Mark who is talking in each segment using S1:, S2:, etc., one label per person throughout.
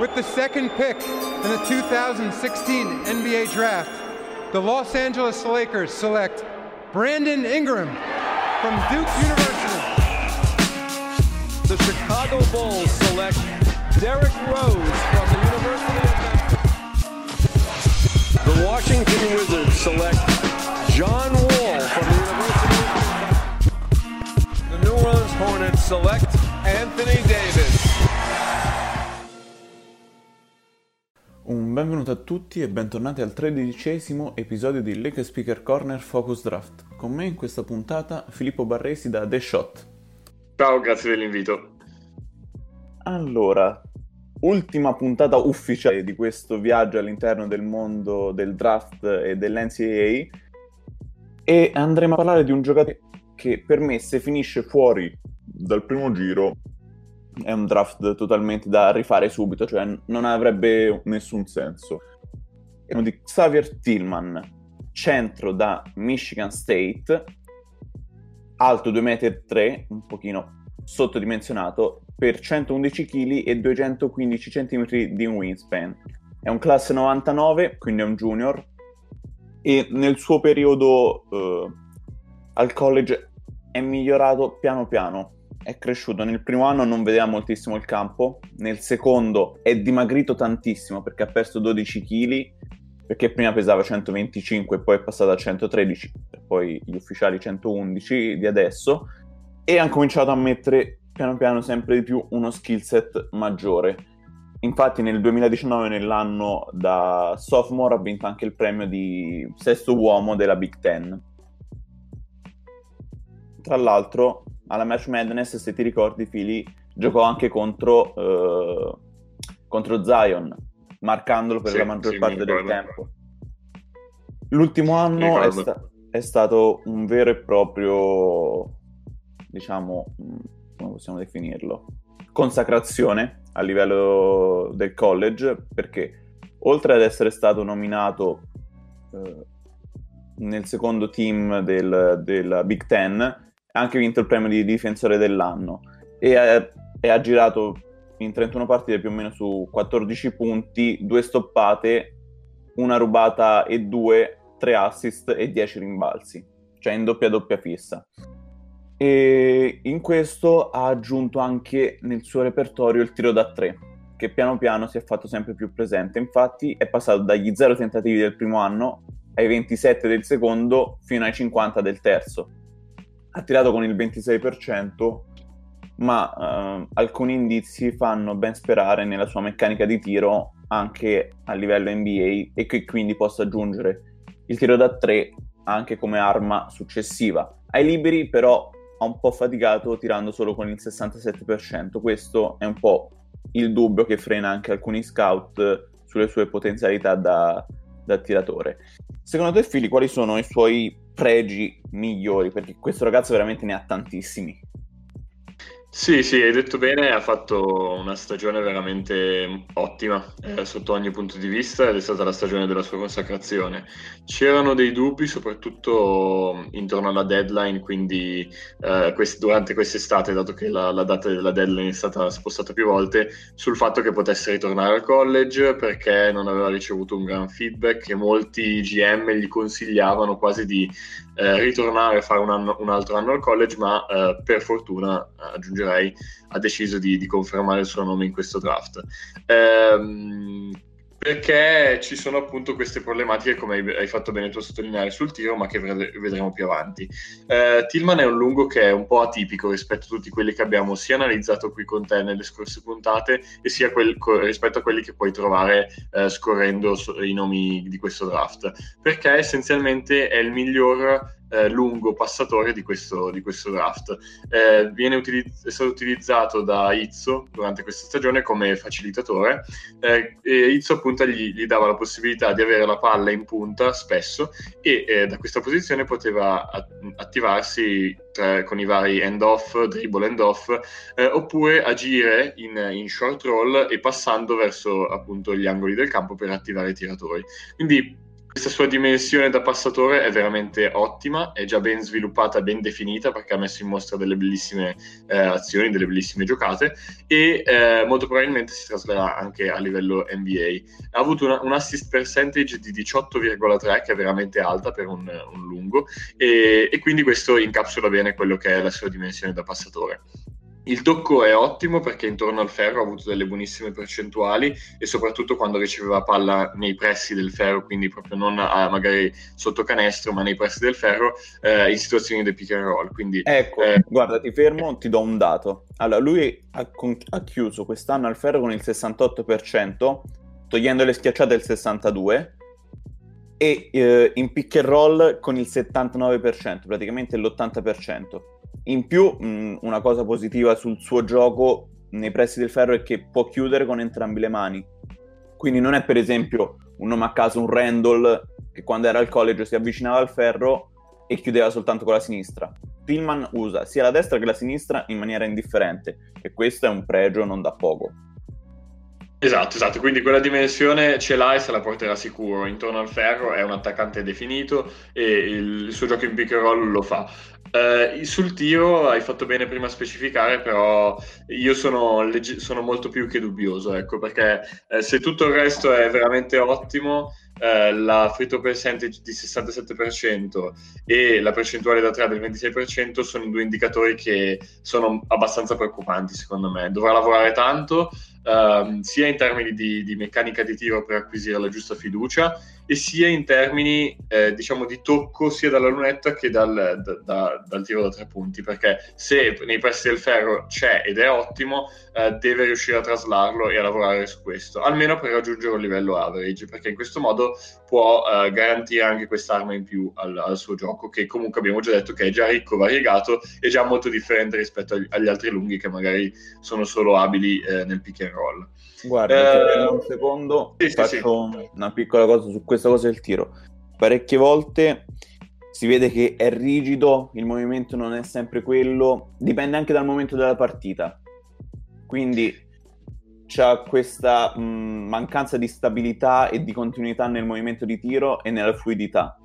S1: With the second pick in the 2016 NBA Draft, the Los Angeles Lakers select Brandon Ingram from Duke University.
S2: The Chicago Bulls select Derrick Rose from the University of Memphis. The Washington Wizards select John Wall from the University of. The New Orleans Hornets select Anthony Davis.
S3: Un benvenuto a tutti e bentornati al tredicesimo episodio di Lake Speaker Corner Focus Draft. Con me in questa puntata Filippo Barresi da The Shot.
S4: Ciao, grazie dell'invito.
S3: Allora, ultima puntata ufficiale di questo viaggio all'interno del mondo del draft e dell'NCAA e andremo a parlare di un giocatore che per me se finisce fuori dal primo giro è un draft totalmente da rifare subito, cioè non avrebbe nessun senso. È di Xavier Tillman, centro da Michigan State, alto 2,3 m, un pochino sottodimensionato, per 111 kg e 215 cm di wingspan. È un classe 99, quindi è un junior, e nel suo periodo eh, al college è migliorato piano piano è cresciuto. Nel primo anno non vedeva moltissimo il campo, nel secondo è dimagrito tantissimo perché ha perso 12 kg, perché prima pesava 125 e poi è passato a 113, e poi gli ufficiali 111 di adesso, e ha cominciato a mettere piano piano sempre di più uno skill set maggiore. Infatti nel 2019, nell'anno da sophomore, ha vinto anche il premio di sesto uomo della Big Ten. Tra l'altro alla Match Madness, se ti ricordi, Fili, giocò anche contro, uh, contro Zion, marcandolo per sì, la maggior sì, parte del tempo. L'ultimo anno è, sta- è, stato un vero e proprio, diciamo, mm, come possiamo definirlo? Consacrazione a livello del college, perché oltre ad essere stato nominato uh, nel secondo team del, della Big Ten, ha anche vinto il premio di difensore dell'anno e, è, e ha girato in 31 partite più o meno su 14 punti, due stoppate, una rubata e due, tre assist e 10 rimbalzi, cioè in doppia doppia fissa. E in questo ha aggiunto anche nel suo repertorio il tiro da tre, che piano piano si è fatto sempre più presente. Infatti è passato dagli 0 tentativi del primo anno ai 27 del secondo fino ai 50 del terzo ha tirato con il 26%, ma uh, alcuni indizi fanno ben sperare nella sua meccanica di tiro anche a livello NBA e che quindi possa aggiungere il tiro da 3 anche come arma successiva. Ai liberi però ha un po' faticato tirando solo con il 67%, questo è un po' il dubbio che frena anche alcuni scout sulle sue potenzialità da, da tiratore. Secondo te, Fili, quali sono i suoi pregi migliori? Perché questo ragazzo veramente ne ha tantissimi.
S4: Sì, sì, hai detto bene, ha fatto una stagione veramente ottima eh, sotto ogni punto di vista ed è stata la stagione della sua consacrazione. C'erano dei dubbi, soprattutto intorno alla deadline, quindi eh, quest- durante quest'estate, dato che la-, la, data della deadline è stata spostata più volte, sul fatto che potesse ritornare al college perché non aveva ricevuto un gran feedback e molti GM gli consigliavano quasi di eh, ritornare a fare un, anno, un, altro anno al college, ma eh, per fortuna, aggiungerei, ha deciso di, di, confermare il suo nome in questo draft. Ehm, perché ci sono appunto queste problematiche, come hai fatto bene tu a sottolineare sul tiro, ma che vedremo più avanti. Eh, Tillman è un lungo che è un po' atipico rispetto a tutti quelli che abbiamo sia analizzato qui con te nelle scorse puntate, e sia quel, rispetto a quelli che puoi trovare eh, scorrendo i nomi di questo draft, perché essenzialmente è il miglior eh, lungo passatore di questo, di questo draft. Eh, viene utilizz- è stato utilizzato da Izzo durante questa stagione come facilitatore eh, e Izzo appunto gli, gli, dava la possibilità di avere la palla in punta spesso e eh, da questa posizione poteva attivarsi tra, con i vari end-off, dribble end-off eh, oppure agire in, in short roll e passando verso appunto gli angoli del campo per attivare i tiratori. Quindi questa sua dimensione da passatore è veramente ottima, è già ben sviluppata, ben definita perché ha messo in mostra delle bellissime eh, azioni, delle bellissime giocate e eh, molto probabilmente si traslerà anche a livello NBA. Ha avuto una, un assist percentage di 18,3 che è veramente alta per un, un lungo e, e quindi questo incapsula bene quello che è la sua dimensione da passatore. Il tocco è ottimo perché intorno al ferro ha avuto delle buonissime percentuali e soprattutto quando riceveva palla nei pressi del ferro, quindi proprio non a, magari sotto canestro, ma nei pressi del ferro, eh, in situazioni di pick and roll. Quindi,
S3: ecco, eh... guarda, ti fermo, ti do un dato. Allora, lui ha, con- ha chiuso quest'anno al ferro con il 68%, togliendo le schiacciate il 62%, e eh, in pick and roll con il 79%, praticamente l'80%. In più, mh, una cosa positiva sul suo gioco nei pressi del ferro è che può chiudere con entrambe le mani. Quindi non è per esempio un nome a caso un Randall che quando era al college si avvicinava al ferro e chiudeva soltanto con la sinistra. Tillman usa sia la destra che la sinistra in maniera indifferente e questo è un pregio non da poco.
S4: Esatto, esatto, quindi quella dimensione ce l'ha e se la porterà sicuro. Intorno al ferro è un attaccante definito e il suo gioco in pick and roll lo fa. Uh, sul tiro hai fatto bene prima a specificare, però io sono, legge- sono molto più che dubbioso, ecco, perché eh, se tutto il resto è veramente ottimo, eh, la free throw percentage di 67% e la percentuale da 3 del 26% sono due indicatori che sono abbastanza preoccupanti secondo me. Dovrà lavorare tanto, ehm, sia in termini di, di meccanica di tiro per acquisire la giusta fiducia, e sia in termini eh, diciamo di tocco sia dalla lunetta che dal, da, da, dal, tiro da tre punti perché se nei pressi del ferro c'è ed è ottimo eh, deve riuscire a traslarlo e a lavorare su questo almeno per raggiungere un livello average perché in questo modo può eh, garantire anche quest'arma in più al, al, suo gioco che comunque abbiamo già detto che è già ricco, variegato e già molto differente rispetto agli, agli altri lunghi che magari sono solo abili eh, nel pick and roll
S3: Guarda, eh, un secondo, sì, faccio sì, una piccola cosa su questa cosa del tiro. Parecchie volte si vede che è rigido, il movimento non è sempre quello, dipende anche dal momento della partita. Quindi c'è questa mh, mancanza di stabilità e di continuità nel movimento di tiro e nella fluidità.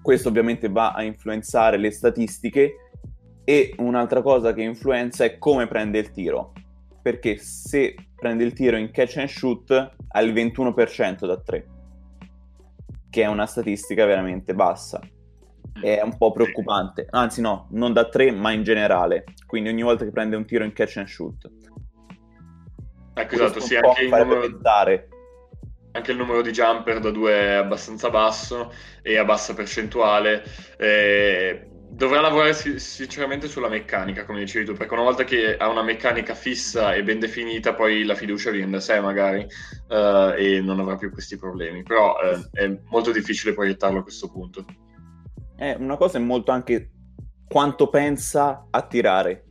S3: Questo ovviamente va a influenzare le statistiche e un'altra cosa che influenza è come prende il tiro perché se prende il tiro in catch and shoot ha il 21% da 3, che è una statistica veramente bassa. È un po' preoccupante, anzi no, non da 3 ma in generale, quindi ogni volta che prende un tiro in catch and shoot.
S4: Ecco, esatto, sì, anche il, numero, anche il numero di jumper da 2 è abbastanza basso e a bassa percentuale. Eh, dovrà lavorare sinceramente sulla meccanica, come dicevi tu, perché una volta che ha una meccanica fissa e ben definita, poi la fiducia viene da sé magari uh, e non avrà più questi problemi. Però uh, è molto difficile proiettarlo a questo punto.
S3: Eh, una cosa è molto anche quanto pensa a tirare,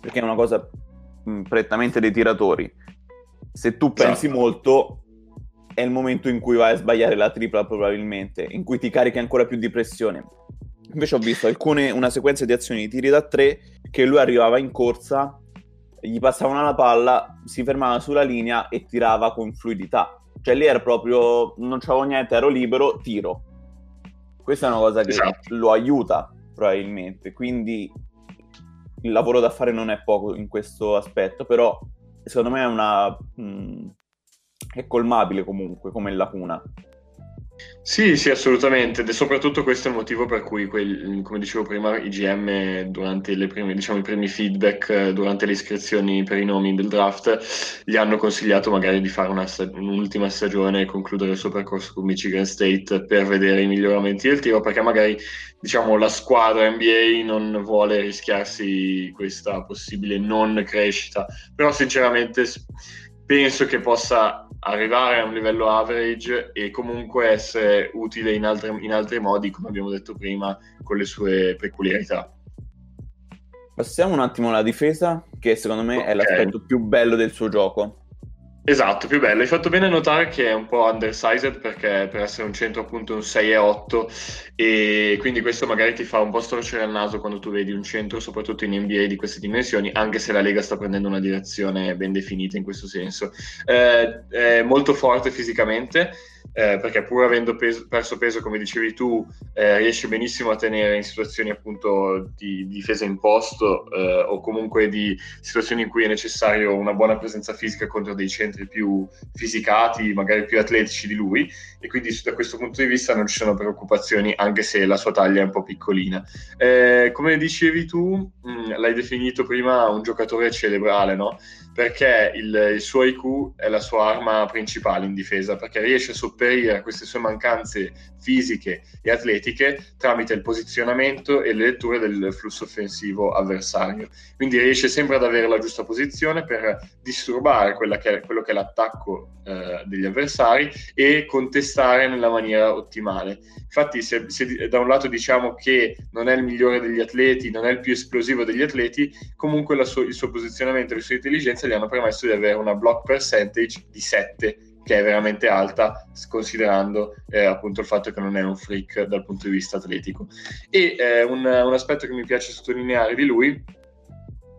S3: perché è una cosa prettamente dei tiratori. Se tu pensi esatto. molto, è il momento in cui vai a sbagliare la tripla probabilmente, in cui ti carichi ancora più di pressione Invece ho visto alcune, una sequenza di azioni di tiri da tre che lui arrivava in corsa, gli passavano la palla, si fermava sulla linea e tirava con fluidità. Cioè lì era proprio, non c'avevo niente, ero libero, tiro. Questa è una cosa che esatto. lo aiuta probabilmente, quindi il lavoro da fare non è poco in questo aspetto, però secondo me è una... Mh, mm, è colmabile comunque come lacuna.
S4: Sì, sì, assolutamente. E soprattutto questo è il motivo per cui, quel, come dicevo prima, i GM durante prime, diciamo, i primi feedback, durante le iscrizioni per i nomi del draft, gli hanno consigliato magari di fare una, un'ultima stagione e concludere il suo percorso con Michigan State per vedere i miglioramenti del tiro, perché magari diciamo, la squadra NBA non vuole rischiarsi questa possibile non crescita. Però sinceramente penso che possa arrivare a un livello average e comunque essere utile in, altre, in altri modi, come abbiamo detto prima, con le sue peculiarità.
S3: Passiamo un attimo alla difesa, che secondo me okay. è l'aspetto più bello del suo gioco.
S4: Esatto, più bello. Hai fatto bene a notare che è un po' undersized perché per essere un centro appunto un 6 e 8 e quindi questo magari ti fa un po' storcere il naso quando tu vedi un centro, soprattutto in NBA di queste dimensioni, anche se la Lega sta prendendo una direzione ben definita in questo senso. Eh, è molto forte fisicamente, eh, perché pur avendo peso, perso peso, come dicevi tu, eh, riesce benissimo a tenere in situazioni appunto di, di difesa in posto eh, o comunque di situazioni in cui è necessario una buona presenza fisica contro dei centri più fisicati, magari più atletici di lui, e quindi da questo punto di vista non ci sono preoccupazioni, anche se la sua taglia è un po' piccolina. Eh, come dicevi tu, mh, mm, l'hai definito prima un giocatore cerebrale, no? Perché il, il, suo IQ è la sua arma principale in difesa, perché riesce a sopperire a queste sue mancanze fisiche e atletiche tramite il posizionamento e le letture del flusso offensivo avversario. Quindi riesce sempre ad avere la giusta posizione per disturbare che è, quello che è l'attacco eh, degli avversari e contestare nella maniera ottimale. Infatti, se, se da un lato diciamo che non è il migliore degli atleti, non è il più esplosivo degli atleti, comunque sua, il suo posizionamento e le sue intelligenze gli hanno permesso di avere una block percentage di 7 che è veramente alta considerando eh, appunto il fatto che non è un freak dal punto di vista atletico. E eh, un, un aspetto che mi piace sottolineare di lui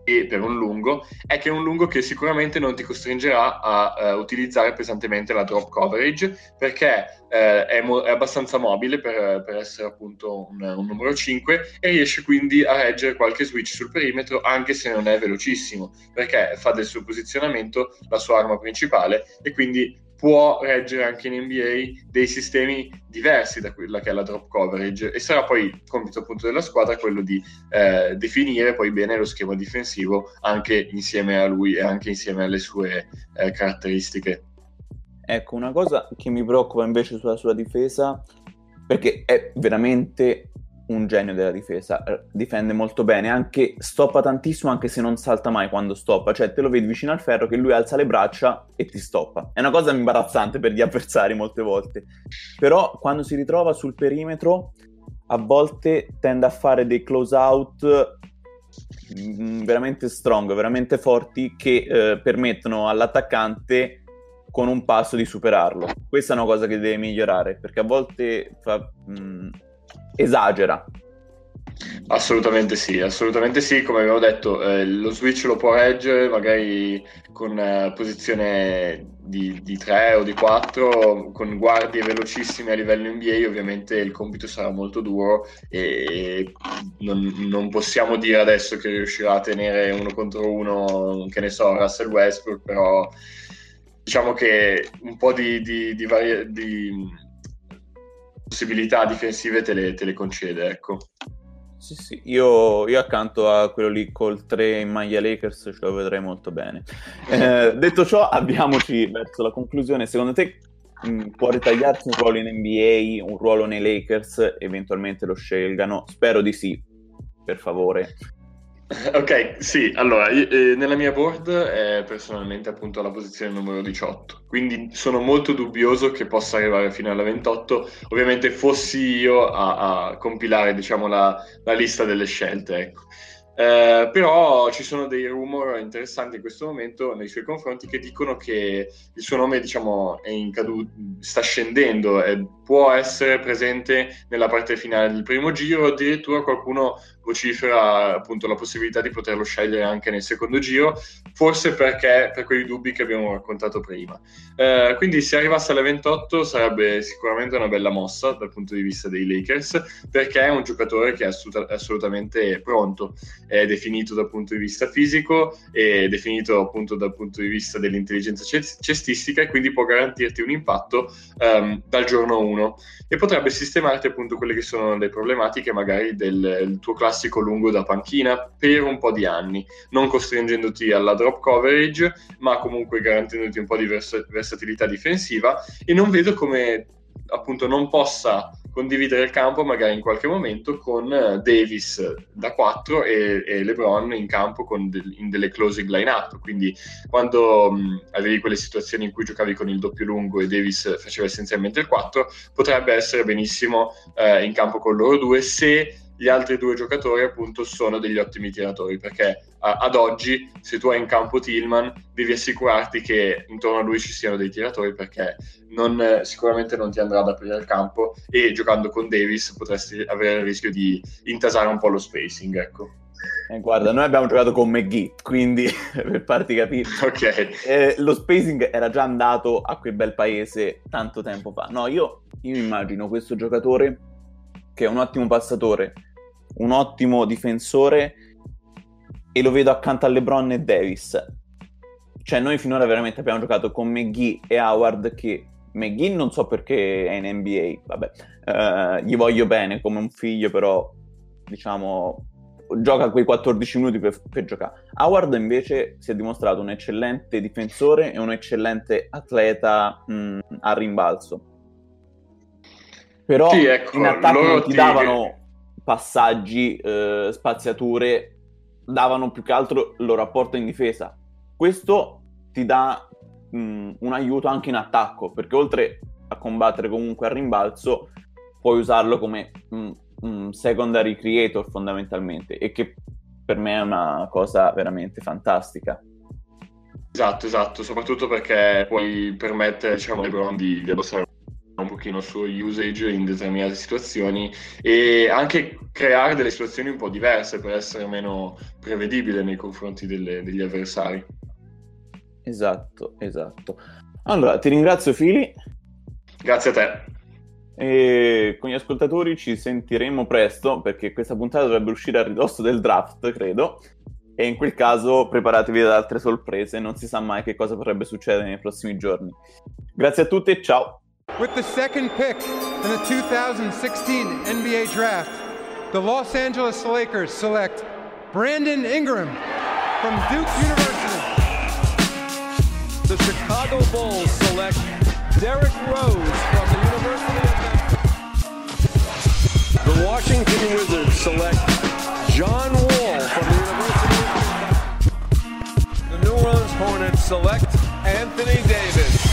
S4: e per un lungo è che è un lungo che sicuramente non ti costringerà a uh, utilizzare pesantemente la drop coverage perché uh, è, mo- è, abbastanza mobile per, per essere appunto un, un, numero 5 e riesce quindi a reggere qualche switch sul perimetro anche se non è velocissimo perché fa del suo posizionamento la sua arma principale e quindi può reggere anche in NBA dei sistemi diversi da quella che è la drop coverage e sarà poi il compito appunto della squadra quello di eh, definire poi bene lo schema difensivo anche insieme a lui e anche insieme alle sue eh, caratteristiche.
S3: Ecco, una cosa che mi preoccupa invece sulla sua difesa, perché è veramente un genio della difesa, eh, difende molto bene, anche stoppa tantissimo anche se non salta mai quando stoppa, cioè te lo vedi vicino al ferro che lui alza le braccia e ti stoppa. È una cosa imbarazzante per gli avversari molte volte, però quando si ritrova sul perimetro a volte tende a fare dei close out mm, veramente strong, veramente forti che eh, permettono all'attaccante con un passo di superarlo. Questa è una cosa che deve migliorare perché a volte fa, mh, mm, esagera.
S4: Assolutamente sì, assolutamente sì, come avevo detto, eh, lo switch lo può reggere magari con eh, posizione di, di 3 o di 4, con guardie velocissime a livello NBA, ovviamente il compito sarà molto duro e non, non, possiamo dire adesso che riuscirà a tenere uno contro uno, che ne so, Russell Westbrook, però diciamo che un po' di, di, di, vari- di possibilità difensive te le, te le concede, ecco.
S3: Sì, sì, io, io, accanto a quello lì col 3 in maglia Lakers ce lo vedrei molto bene. Eh, detto ciò, abbiamoci verso la conclusione. Secondo te mh, mm, può ritagliarsi un ruolo in NBA, un ruolo nei Lakers, eventualmente lo scelgano? Spero di sì, per favore.
S4: Ok, sì, allora, eh, nella mia board è personalmente appunto alla posizione numero 18, quindi sono molto dubbioso che possa arrivare fino alla 28, ovviamente fossi io a, a compilare diciamo la, la, lista delle scelte, ecco. Eh, però ci sono dei rumor interessanti in questo momento nei suoi confronti che dicono che il suo nome diciamo caduta, sta scendendo e può essere presente nella parte finale del primo giro. Addirittura qualcuno vocifera appunto la possibilità di poterlo scegliere anche nel secondo giro, forse perché per quei dubbi che abbiamo raccontato prima. Eh, quindi se arrivasse alle 28 sarebbe sicuramente una bella mossa dal punto di vista dei Lakers, perché è un giocatore che è assolut- assolutamente pronto, è definito dal punto di vista fisico, è definito appunto dal punto di vista dell'intelligenza cestistica e quindi può garantirti un impatto um, dal giorno 1 e potrebbe sistemarti appunto quelle che sono le problematiche magari del tuo classico lungo da panchina per un po' di anni, non costringendoti alla drop coverage, ma comunque garantendoti un po' di vers- versatilità difensiva e non vedo come appunto non possa condividere il campo magari in qualche momento con eh, Davis da 4 e, e LeBron in campo del, in delle closing line-up. Quindi quando mh, avevi quelle situazioni in cui giocavi con il doppio lungo e Davis faceva essenzialmente il 4, potrebbe essere benissimo eh, in campo con loro due se gli altri due giocatori appunto sono degli ottimi tiratori perché a, ad oggi se tu hai in campo Tillman devi assicurarti che intorno a lui ci siano dei tiratori perché non, sicuramente non ti andrà ad aprire il campo e giocando con Davis potresti avere il rischio di intasare un po' lo spacing ecco.
S3: Eh, guarda, noi abbiamo giocato con McGee, quindi per farti capire,
S4: okay.
S3: eh, lo spacing era già andato a quel bel paese tanto tempo fa. No, io, io immagino questo giocatore che è un ottimo passatore, un ottimo difensore e lo vedo accanto a LeBron e Davis. Cioè, noi finora veramente abbiamo giocato con McGee e Howard che McGee non so perché è in NBA, vabbè, uh, gli voglio bene come un figlio, però diciamo gioca quei 14 minuti per, per, giocare. Howard invece si è dimostrato un eccellente difensore e un eccellente atleta mh, a rimbalzo. Però sì, ecco, in attacco non ti davano passaggi, eh, spaziature, davano più che altro il loro apporto in difesa. Questo ti dà mh, un aiuto anche in attacco, perché oltre a combattere comunque a rimbalzo, puoi usarlo come mh, un secondary creator fondamentalmente, e che per me è una cosa veramente fantastica.
S4: Esatto, esatto, soprattutto perché puoi permettere diciamo, a LeBron di, di abbassare pochino il suo usage in determinate situazioni e anche creare delle situazioni un po' diverse per essere meno prevedibile nei confronti delle, degli avversari.
S3: Esatto, esatto. Allora, ti ringrazio Fili.
S4: Grazie a te.
S3: E con gli ascoltatori ci sentiremo presto perché questa puntata dovrebbe uscire a ridosso del draft, credo. E in quel caso preparatevi ad altre sorprese, non si sa mai che cosa potrebbe succedere nei prossimi giorni. Grazie a tutti e ciao.
S1: With the second pick in the 2016 NBA draft, the Los Angeles Lakers select Brandon Ingram from Duke University.
S2: the Chicago Bulls select Derrick Rose from the University of Memphis. The Washington Wizards select John Wall from the University of. The New Orleans Hornets select Anthony Davis.